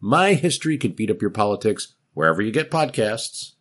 My History Can Beat Up Your Politics wherever you get podcasts.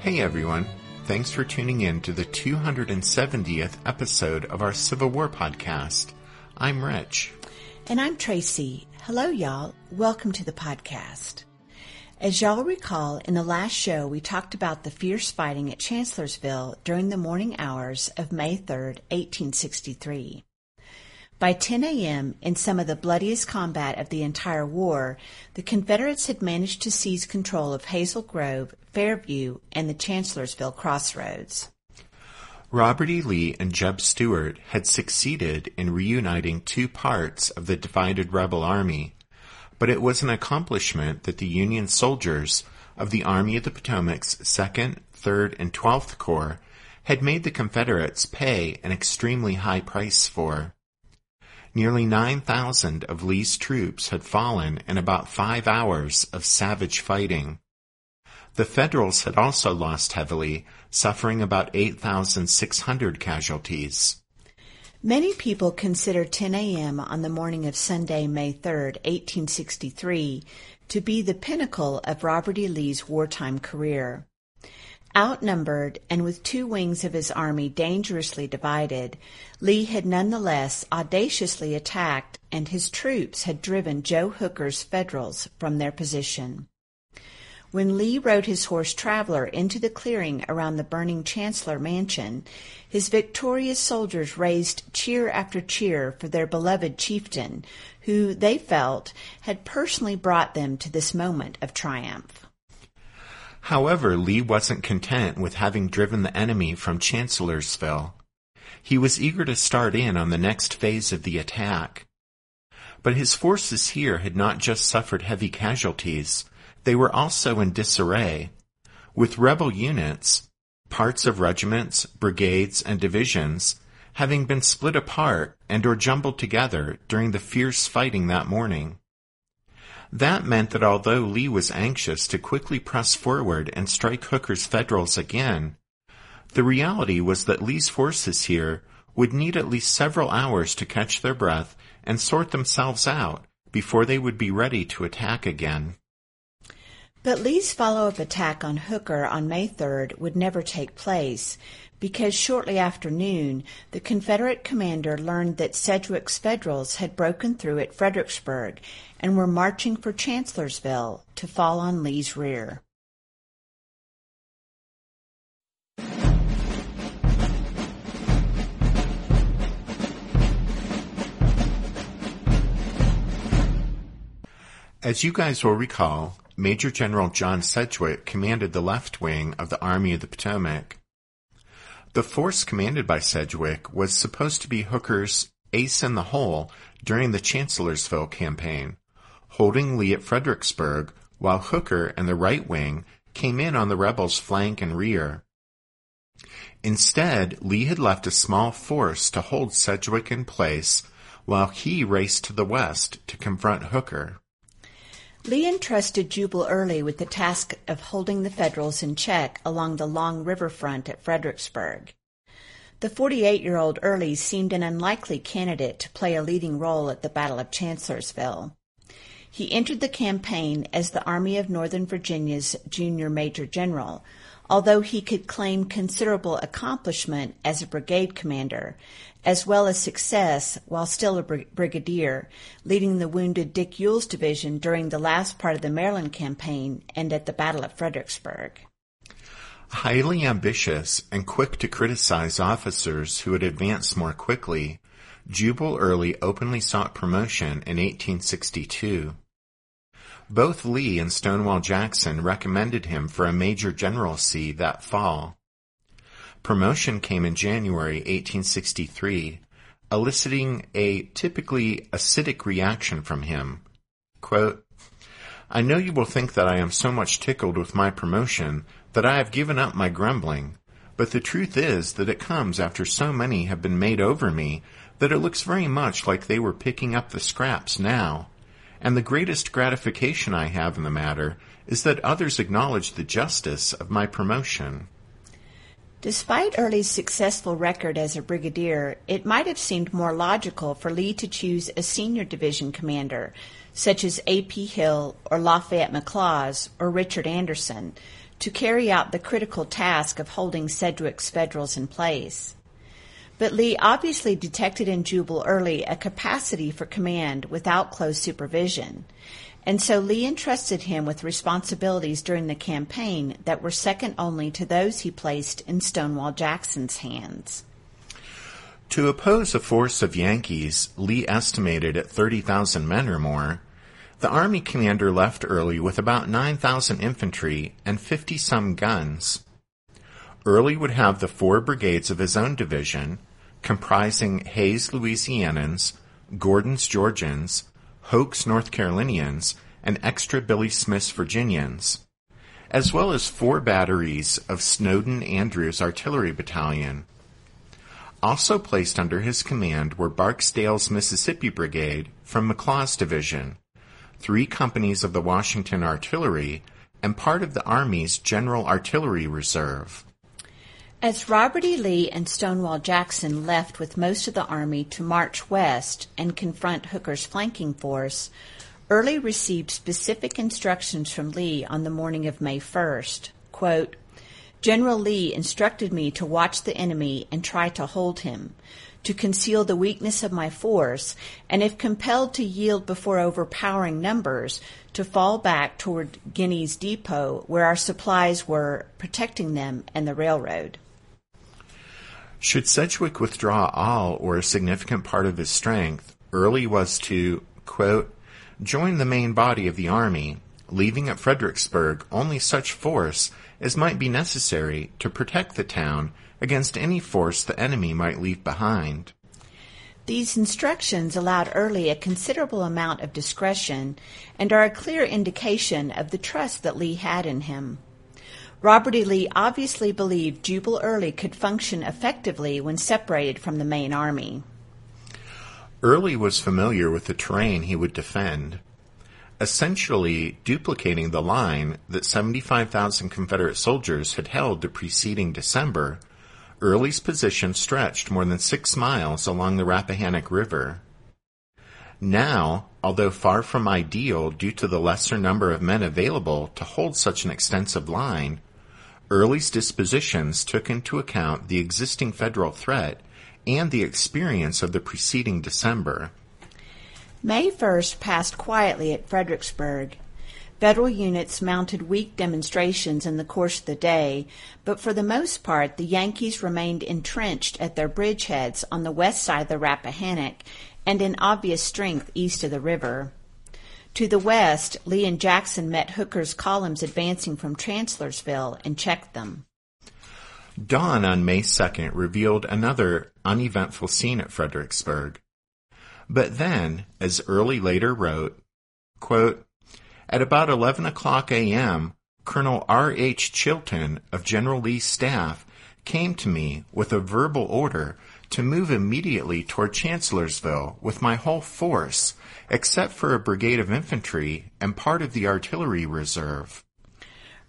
Hey everyone. Thanks for tuning in to the 270th episode of our Civil War podcast. I'm Rich. And I'm Tracy. Hello, y'all. Welcome to the podcast. As y'all recall, in the last show, we talked about the fierce fighting at Chancellorsville during the morning hours of May 3rd, 1863. By 10 a.m., in some of the bloodiest combat of the entire war, the Confederates had managed to seize control of Hazel Grove, Fairview, and the Chancellorsville crossroads. Robert E. Lee and Jeb Stuart had succeeded in reuniting two parts of the divided rebel army, but it was an accomplishment that the Union soldiers of the Army of the Potomac's 2nd, 3rd, and 12th Corps had made the Confederates pay an extremely high price for. Nearly 9,000 of Lee's troops had fallen in about five hours of savage fighting. The Federals had also lost heavily, suffering about 8,600 casualties. Many people consider 10 a.m. on the morning of Sunday, May 3, 1863, to be the pinnacle of Robert E. Lee's wartime career. Outnumbered and with two wings of his army dangerously divided, Lee had nonetheless audaciously attacked and his troops had driven Joe Hooker's Federals from their position. When Lee rode his horse Traveler into the clearing around the burning Chancellor Mansion, his victorious soldiers raised cheer after cheer for their beloved chieftain, who, they felt, had personally brought them to this moment of triumph. However, Lee wasn't content with having driven the enemy from Chancellorsville. He was eager to start in on the next phase of the attack. But his forces here had not just suffered heavy casualties, they were also in disarray. With rebel units, parts of regiments, brigades, and divisions, having been split apart and or jumbled together during the fierce fighting that morning. That meant that although Lee was anxious to quickly press forward and strike Hooker's Federals again, the reality was that Lee's forces here would need at least several hours to catch their breath and sort themselves out before they would be ready to attack again. But Lee's follow-up attack on Hooker on May 3rd would never take place because shortly after noon, the Confederate commander learned that Sedgwick's Federals had broken through at Fredericksburg and were marching for Chancellorsville to fall on Lee's rear. As you guys will recall, Major General John Sedgwick commanded the left wing of the Army of the Potomac. The force commanded by Sedgwick was supposed to be Hooker's ace in the hole during the Chancellorsville campaign, holding Lee at Fredericksburg while Hooker and the right wing came in on the rebels' flank and rear. Instead, Lee had left a small force to hold Sedgwick in place while he raced to the west to confront Hooker. Lee entrusted Jubal Early with the task of holding the Federals in check along the long river front at Fredericksburg. The 48-year-old Early seemed an unlikely candidate to play a leading role at the Battle of Chancellorsville. He entered the campaign as the Army of Northern Virginia's junior major general, although he could claim considerable accomplishment as a brigade commander, as well as success while still a brigadier, leading the wounded Dick Ewell's division during the last part of the Maryland campaign and at the Battle of Fredericksburg. Highly ambitious and quick to criticize officers who had advanced more quickly, Jubal Early openly sought promotion in 1862. Both Lee and Stonewall Jackson recommended him for a major generalcy that fall. Promotion came in January 1863, eliciting a typically acidic reaction from him. Quote, I know you will think that I am so much tickled with my promotion that I have given up my grumbling, but the truth is that it comes after so many have been made over me that it looks very much like they were picking up the scraps now. And the greatest gratification I have in the matter is that others acknowledge the justice of my promotion. Despite Early's successful record as a brigadier, it might have seemed more logical for Lee to choose a senior division commander, such as A.P. Hill or Lafayette McLaws or Richard Anderson, to carry out the critical task of holding Sedgwick's Federals in place. But Lee obviously detected in Jubal Early a capacity for command without close supervision. And so Lee entrusted him with responsibilities during the campaign that were second only to those he placed in Stonewall Jackson's hands. To oppose a force of Yankees Lee estimated at 30,000 men or more, the Army commander left Early with about 9,000 infantry and 50 some guns. Early would have the four brigades of his own division, comprising Hays' Louisianans, Gordon's Georgians, Hoke's North Carolinians, and extra Billy Smith's Virginians, as well as four batteries of Snowden Andrews Artillery Battalion. Also placed under his command were Barksdale's Mississippi Brigade from McLaws Division, three companies of the Washington Artillery, and part of the Army's General Artillery Reserve. As Robert E. Lee and Stonewall Jackson left with most of the Army to march west and confront Hooker's flanking force, Early received specific instructions from Lee on the morning of May 1st. Quote, General Lee instructed me to watch the enemy and try to hold him to conceal the weakness of my force, and if compelled to yield before overpowering numbers, to fall back toward Guiney's depot where our supplies were protecting them and the railroad. Should Sedgwick withdraw all or a significant part of his strength, Early was to, quote, join the main body of the army, leaving at Fredericksburg only such force as might be necessary to protect the town against any force the enemy might leave behind. These instructions allowed Early a considerable amount of discretion and are a clear indication of the trust that Lee had in him. Robert E. Lee obviously believed Jubal Early could function effectively when separated from the main army. Early was familiar with the terrain he would defend, essentially duplicating the line that 75,000 Confederate soldiers had held the preceding December Early's position stretched more than six miles along the Rappahannock River. Now, although far from ideal due to the lesser number of men available to hold such an extensive line, Early's dispositions took into account the existing federal threat and the experience of the preceding December. May 1st passed quietly at Fredericksburg, Federal units mounted weak demonstrations in the course of the day, but for the most part the Yankees remained entrenched at their bridgeheads on the west side of the Rappahannock and in obvious strength east of the river. To the west, Lee and Jackson met Hooker's columns advancing from Chancellorsville and checked them. Dawn on May 2nd revealed another uneventful scene at Fredericksburg. But then, as Early later wrote, quote, at about 11 o'clock a.m., Colonel R. H. Chilton of General Lee's staff came to me with a verbal order to move immediately toward Chancellorsville with my whole force, except for a brigade of infantry and part of the artillery reserve.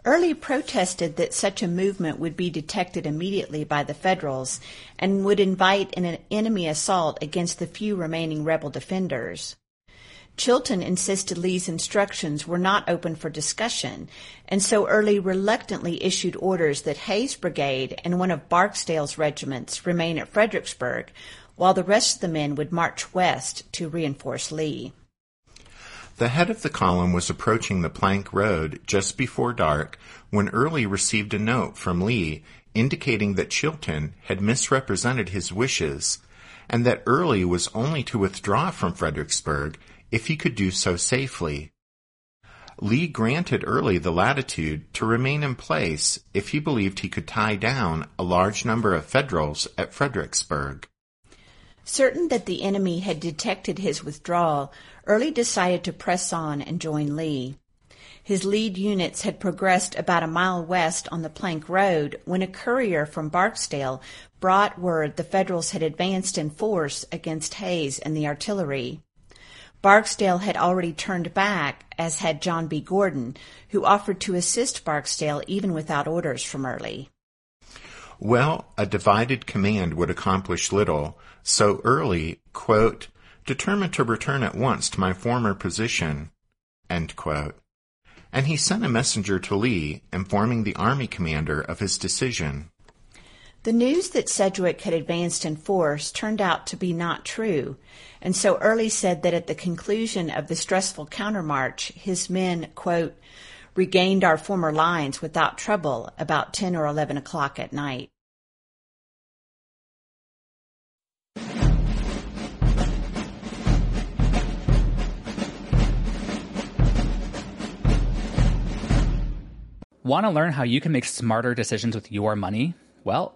Early protested that such a movement would be detected immediately by the Federals and would invite an enemy assault against the few remaining rebel defenders. Chilton insisted Lee's instructions were not open for discussion, and so Early reluctantly issued orders that Hays' brigade and one of Barksdale's regiments remain at Fredericksburg, while the rest of the men would march west to reinforce Lee. The head of the column was approaching the plank road just before dark when Early received a note from Lee indicating that Chilton had misrepresented his wishes and that Early was only to withdraw from Fredericksburg if he could do so safely. Lee granted Early the latitude to remain in place if he believed he could tie down a large number of Federals at Fredericksburg. Certain that the enemy had detected his withdrawal, Early decided to press on and join Lee. His lead units had progressed about a mile west on the Plank Road when a courier from Barksdale brought word the Federals had advanced in force against Hays and the artillery. Barksdale had already turned back, as had John B. Gordon, who offered to assist Barksdale even without orders from Early. Well, a divided command would accomplish little, so Early, quote, determined to return at once to my former position, and he sent a messenger to Lee informing the army commander of his decision. The news that Sedgwick had advanced in force turned out to be not true, and so Early said that at the conclusion of the stressful countermarch, his men, quote, regained our former lines without trouble about 10 or 11 o'clock at night. Want to learn how you can make smarter decisions with your money? Well,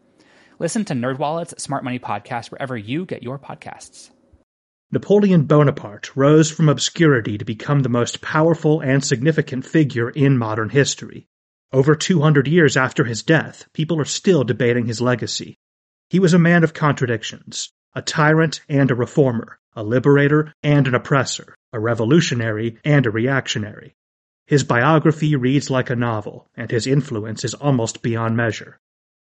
Listen to NerdWallet's Smart Money Podcast wherever you get your podcasts. Napoleon Bonaparte rose from obscurity to become the most powerful and significant figure in modern history. Over 200 years after his death, people are still debating his legacy. He was a man of contradictions, a tyrant and a reformer, a liberator and an oppressor, a revolutionary and a reactionary. His biography reads like a novel, and his influence is almost beyond measure.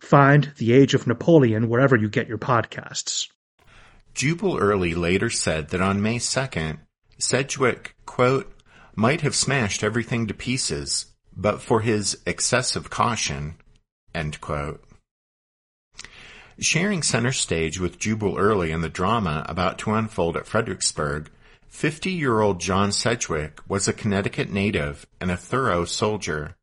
Find The Age of Napoleon wherever you get your podcasts. Jubal Early later said that on May 2nd, Sedgwick, quote, might have smashed everything to pieces, but for his excessive caution, End quote. Sharing center stage with Jubal Early in the drama about to unfold at Fredericksburg, 50-year-old John Sedgwick was a Connecticut native and a thorough soldier.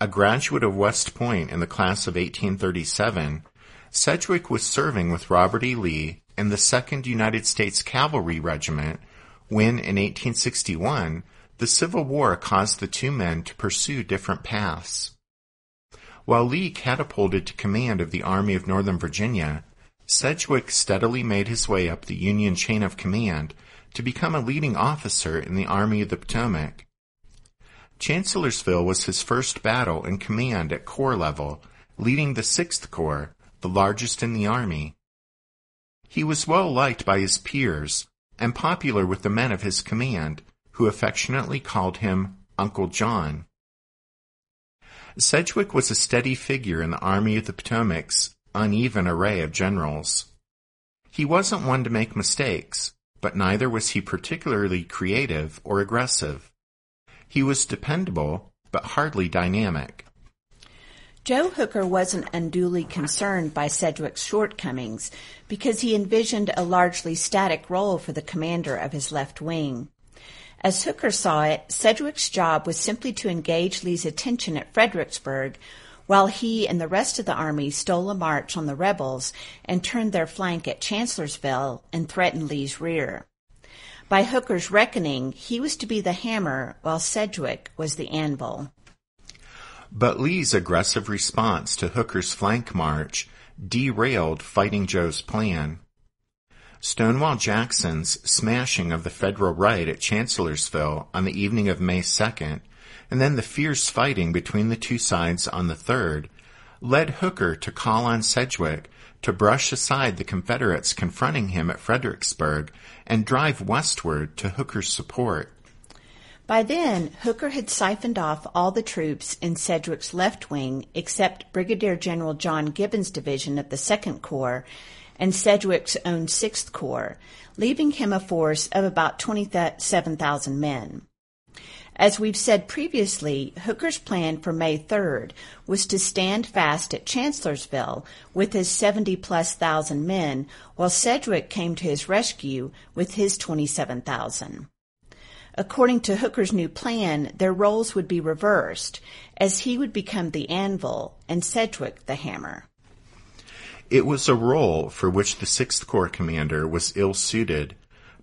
A graduate of West Point in the class of 1837, Sedgwick was serving with Robert E. Lee in the 2nd United States Cavalry Regiment when, in 1861, the Civil War caused the two men to pursue different paths. While Lee catapulted to command of the Army of Northern Virginia, Sedgwick steadily made his way up the Union chain of command to become a leading officer in the Army of the Potomac. Chancellorsville was his first battle in command at corps level, leading the 6th Corps, the largest in the Army. He was well liked by his peers and popular with the men of his command, who affectionately called him Uncle John. Sedgwick was a steady figure in the Army of the Potomac's uneven array of generals. He wasn't one to make mistakes, but neither was he particularly creative or aggressive. He was dependable, but hardly dynamic. Joe Hooker wasn't unduly concerned by Sedgwick's shortcomings because he envisioned a largely static role for the commander of his left wing. As Hooker saw it, Sedgwick's job was simply to engage Lee's attention at Fredericksburg while he and the rest of the army stole a march on the rebels and turned their flank at Chancellorsville and threatened Lee's rear. By Hooker's reckoning, he was to be the hammer while Sedgwick was the anvil. But Lee's aggressive response to Hooker's flank march derailed Fighting Joe's plan. Stonewall Jackson's smashing of the Federal right at Chancellorsville on the evening of May 2nd, and then the fierce fighting between the two sides on the 3rd, led Hooker to call on Sedgwick to brush aside the Confederates confronting him at Fredericksburg and drive westward to Hooker's support. By then, Hooker had siphoned off all the troops in Sedgwick's left wing except Brigadier General John Gibbon's division of the Second Corps and Sedgwick's own Sixth Corps, leaving him a force of about 27,000 men. As we've said previously, Hooker's plan for May 3rd was to stand fast at Chancellorsville with his 70 plus thousand men, while Sedgwick came to his rescue with his 27,000. According to Hooker's new plan, their roles would be reversed, as he would become the anvil and Sedgwick the hammer. It was a role for which the Sixth Corps commander was ill suited,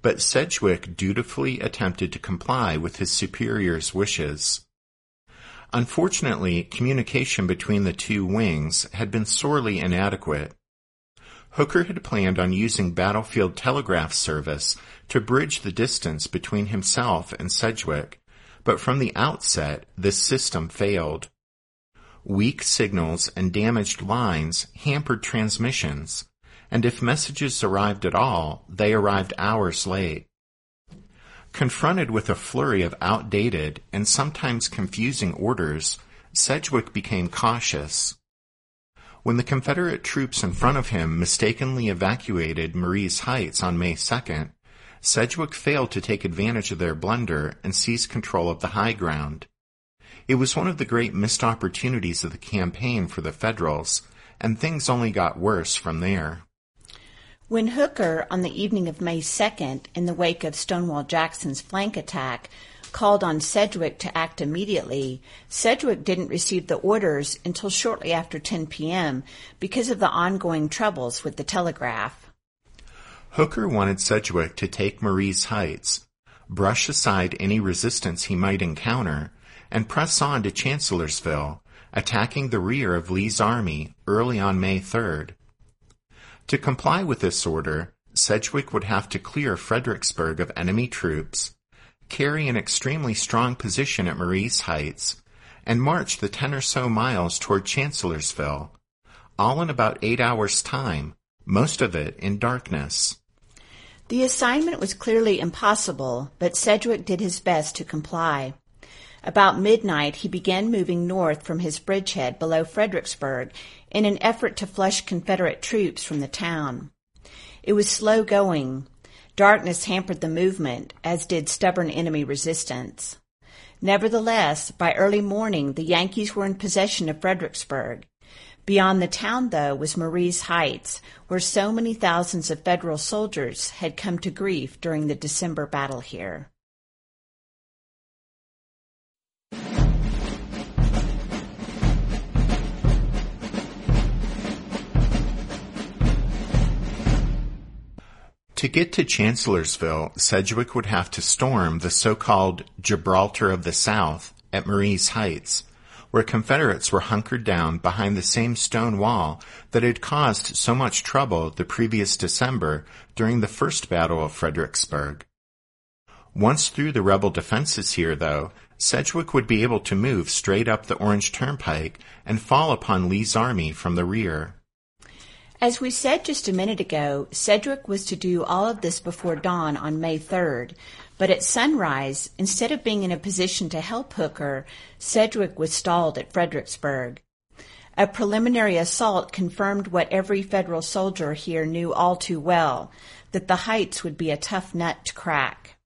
but Sedgwick dutifully attempted to comply with his superior's wishes. Unfortunately, communication between the two wings had been sorely inadequate. Hooker had planned on using battlefield telegraph service to bridge the distance between himself and Sedgwick, but from the outset this system failed. Weak signals and damaged lines hampered transmissions, and if messages arrived at all, they arrived hours late. Confronted with a flurry of outdated and sometimes confusing orders, Sedgwick became cautious. When the Confederate troops in front of him mistakenly evacuated Marye's Heights on May 2nd, Sedgwick failed to take advantage of their blunder and seize control of the high ground. It was one of the great missed opportunities of the campaign for the Federals, and things only got worse from there. When Hooker, on the evening of May 2nd, in the wake of Stonewall Jackson's flank attack, called on Sedgwick to act immediately, Sedgwick didn't receive the orders until shortly after 10 p.m. because of the ongoing troubles with the telegraph. Hooker wanted Sedgwick to take Marye's Heights, brush aside any resistance he might encounter, and press on to Chancellorsville, attacking the rear of Lee's army early on May 3rd. To comply with this order, Sedgwick would have to clear Fredericksburg of enemy troops, carry an extremely strong position at Marye's Heights, and march the ten or so miles toward Chancellorsville, all in about eight hours' time, most of it in darkness. The assignment was clearly impossible, but Sedgwick did his best to comply. About midnight, he began moving north from his bridgehead below Fredericksburg in an effort to flush Confederate troops from the town. It was slow going. Darkness hampered the movement, as did stubborn enemy resistance. Nevertheless, by early morning, the Yankees were in possession of Fredericksburg. Beyond the town, though, was Marye's Heights, where so many thousands of Federal soldiers had come to grief during the December battle here. To get to Chancellorsville, Sedgwick would have to storm the so-called Gibraltar of the South at Marye's Heights, where Confederates were hunkered down behind the same stone wall that had caused so much trouble the previous December during the first Battle of Fredericksburg. Once through the rebel defenses here, though, Sedgwick would be able to move straight up the Orange Turnpike and fall upon Lee's army from the rear. As we said just a minute ago, Sedgwick was to do all of this before dawn on May 3rd, but at sunrise, instead of being in a position to help Hooker, Sedgwick was stalled at Fredericksburg. A preliminary assault confirmed what every federal soldier here knew all too well, that the heights would be a tough nut to crack.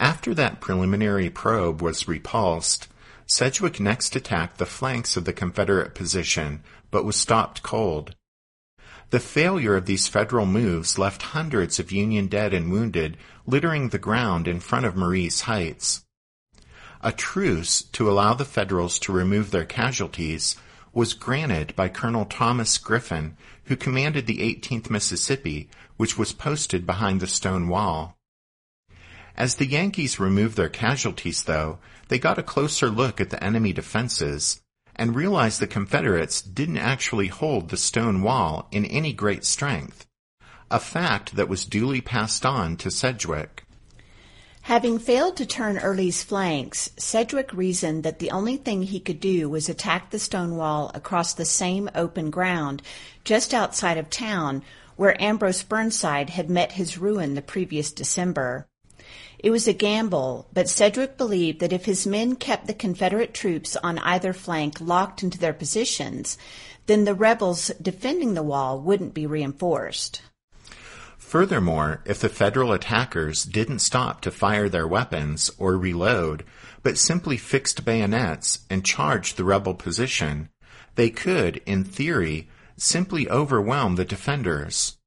After that preliminary probe was repulsed, Sedgwick next attacked the flanks of the Confederate position, but was stopped cold. The failure of these federal moves left hundreds of Union dead and wounded littering the ground in front of Marye's Heights. A truce to allow the Federals to remove their casualties was granted by Colonel Thomas Griffin, who commanded the 18th Mississippi, which was posted behind the stone wall. As the Yankees removed their casualties, though, they got a closer look at the enemy defenses and realized the Confederates didn't actually hold the stone wall in any great strength, a fact that was duly passed on to Sedgwick. Having failed to turn Early's flanks, Sedgwick reasoned that the only thing he could do was attack the stone wall across the same open ground just outside of town where Ambrose Burnside had met his ruin the previous December. It was a gamble, but Sedgwick believed that if his men kept the Confederate troops on either flank locked into their positions, then the rebels defending the wall wouldn't be reinforced. Furthermore, if the Federal attackers didn't stop to fire their weapons or reload, but simply fixed bayonets and charged the rebel position, they could, in theory, simply overwhelm the defenders.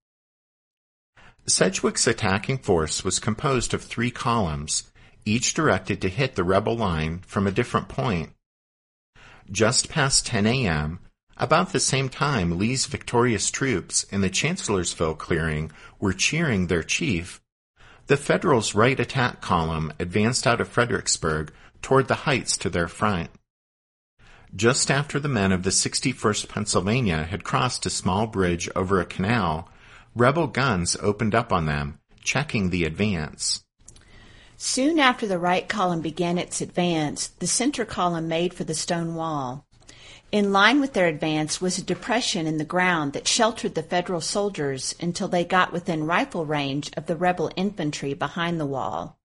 Sedgwick's attacking force was composed of three columns, each directed to hit the rebel line from a different point. Just past 10 a.m., about the same time Lee's victorious troops in the Chancellorsville clearing were cheering their chief, the Federals' right attack column advanced out of Fredericksburg toward the heights to their front. Just after the men of the 61st Pennsylvania had crossed a small bridge over a canal, rebel guns opened up on them, checking the advance. Soon after the right column began its advance, the center column made for the stone wall. In line with their advance was a depression in the ground that sheltered the Federal soldiers until they got within rifle range of the rebel infantry behind the wall.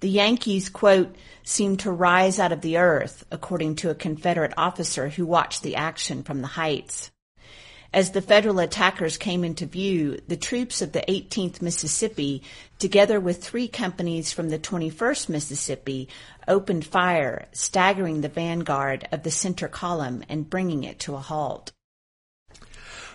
The Yankees, quote, seemed to rise out of the earth, according to a Confederate officer who watched the action from the heights. As the Federal attackers came into view, the troops of the 18th Mississippi, together with three companies from the 21st Mississippi, opened fire, staggering the vanguard of the center column and bringing it to a halt.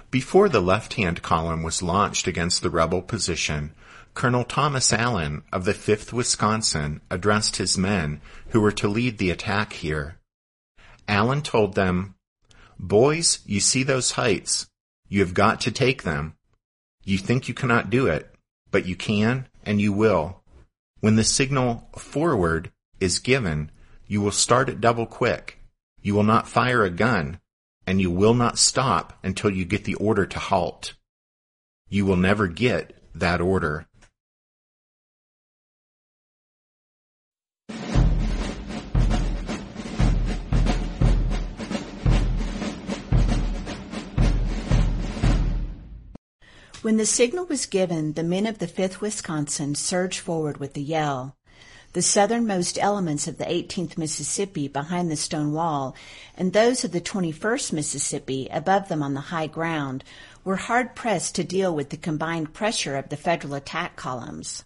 Before the left-hand column was launched against the rebel position, Colonel Thomas Allen of the 5th Wisconsin addressed his men who were to lead the attack here. Allen told them, Boys, you see those heights. You have got to take them. You think you cannot do it, but you can and you will. When the signal forward is given, you will start it double quick. You will not fire a gun, and you will not stop until you get the order to halt. You will never get that order. When the signal was given, the men of the 5th Wisconsin surged forward with a yell. The southernmost elements of the 18th Mississippi behind the stone wall and those of the 21st Mississippi above them on the high ground were hard pressed to deal with the combined pressure of the Federal attack columns.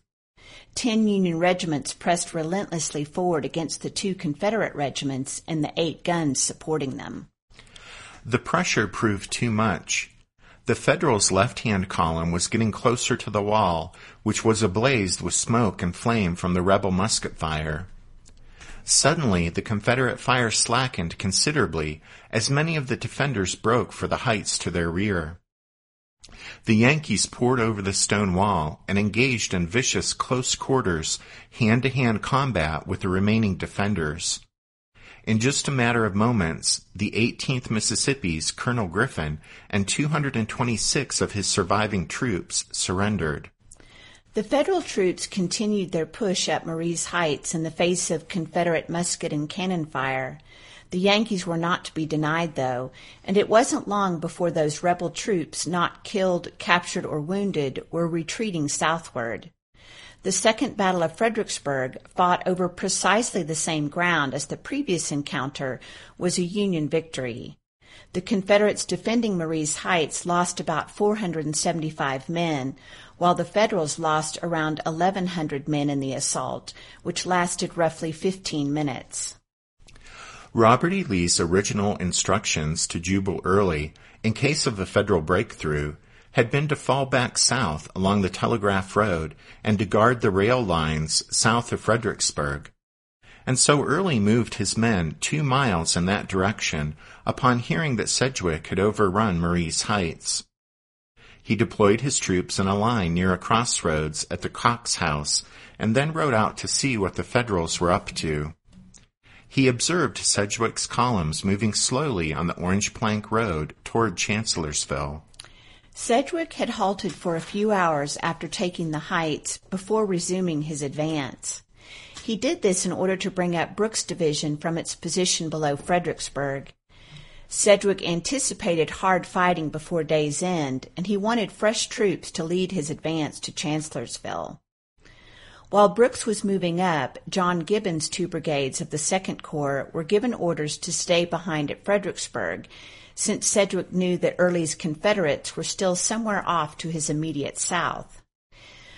Ten Union regiments pressed relentlessly forward against the two Confederate regiments and the eight guns supporting them. The pressure proved too much. The Federals' left-hand column was getting closer to the wall, which was ablaze with smoke and flame from the rebel musket fire. Suddenly, the Confederate fire slackened considerably as many of the defenders broke for the heights to their rear. The Yankees poured over the stone wall and engaged in vicious close quarters, hand-to-hand combat with the remaining defenders. In just a matter of moments, the 18th Mississippi's Colonel Griffin and 226 of his surviving troops surrendered. The Federal troops continued their push up Marye's Heights in the face of Confederate musket and cannon fire. The Yankees were not to be denied, though, and it wasn't long before those rebel troops not killed, captured, or wounded were retreating southward. The Second Battle of Fredericksburg, fought over precisely the same ground as the previous encounter, was a Union victory. The Confederates defending Marye's Heights lost about 475 men, while the Federals lost around 1,100 men in the assault, which lasted roughly 15 minutes. Robert E. Lee's original instructions to Jubal Early, in case of a Federal breakthrough, had been to fall back south along the Telegraph Road and to guard the rail lines south of Fredericksburg. And so Early moved his men two miles in that direction upon hearing that Sedgwick had overrun Marye's Heights. He deployed his troops in a line near a crossroads at the Cox House and then rode out to see what the Federals were up to. He observed Sedgwick's columns moving slowly on the Orange Plank Road toward Chancellorsville. Sedgwick had halted for a few hours after taking the heights before resuming his advance. He did this in order to bring up Brooks' division from its position below Fredericksburg. Sedgwick anticipated hard fighting before day's end, and he wanted fresh troops to lead his advance to Chancellorsville. While Brooks was moving up, John Gibbon's two brigades of the Second Corps were given orders to stay behind at Fredericksburg, since Sedgwick knew that Early's Confederates were still somewhere off to his immediate south.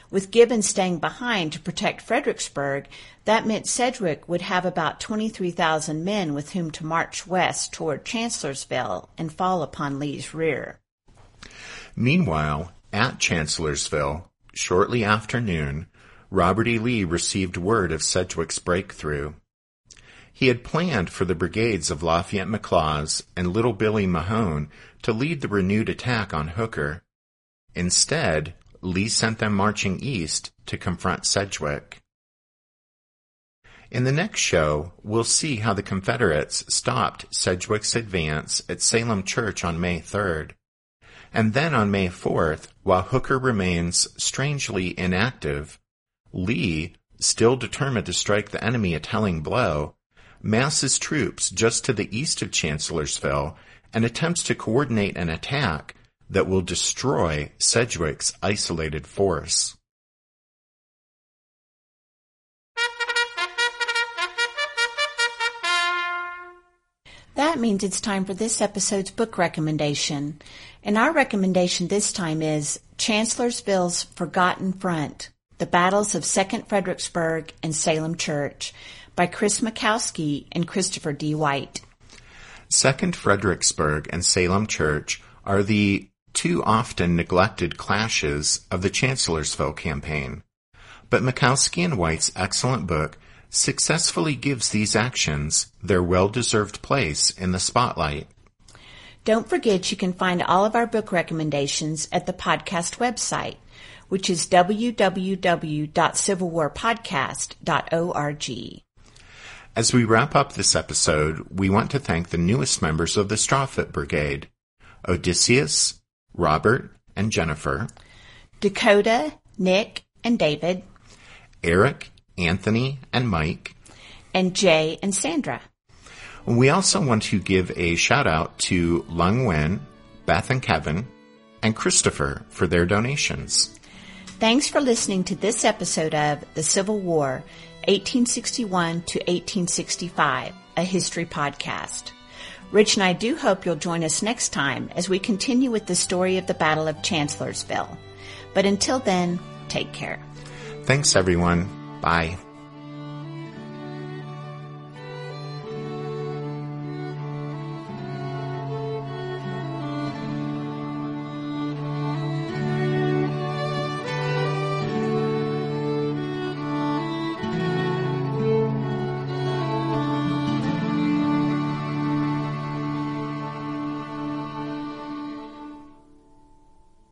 With Gibbon staying behind to protect Fredericksburg, that meant Sedgwick would have about 23,000 men with whom to march west toward Chancellorsville and fall upon Lee's rear. Meanwhile, at Chancellorsville, shortly after noon, Robert E. Lee received word of Sedgwick's breakthrough. He had planned for the brigades of Lafayette McLaws and Little Billy Mahone to lead the renewed attack on Hooker. Instead, Lee sent them marching east to confront Sedgwick. In the next show, we'll see how the Confederates stopped Sedgwick's advance at Salem Church on May 3rd. And then on May 4th, while Hooker remains strangely inactive, Lee, still determined to strike the enemy a telling blow, masses troops just to the east of Chancellorsville and attempts to coordinate an attack that will destroy Sedgwick's isolated force. That means it's time for this episode's book recommendation. And our recommendation this time is Chancellorsville's Forgotten Front The Battles of Second Fredericksburg and Salem Church by Chris Mackowski and Christopher D. White. Second Fredericksburg and Salem Church are the too often neglected clashes of the Chancellorsville campaign. But Mackowski and White's excellent book successfully gives these actions their well-deserved place in the spotlight. Don't forget you can find all of our book recommendations at the podcast website, which is www.civilwarpodcast.org. As we wrap up this episode, we want to thank the newest members of the Strawfoot Brigade Odysseus, Robert, and Jennifer, Dakota, Nick, and David, Eric, Anthony, and Mike, and Jay and Sandra. We also want to give a shout out to Lung Wen, Beth and Kevin, and Christopher for their donations. Thanks for listening to this episode of The Civil War 1861 to 1865, a history podcast. Rich and I do hope you'll join us next time as we continue with the story of the Battle of Chancellorsville. But until then, take care. Thanks everyone. Bye.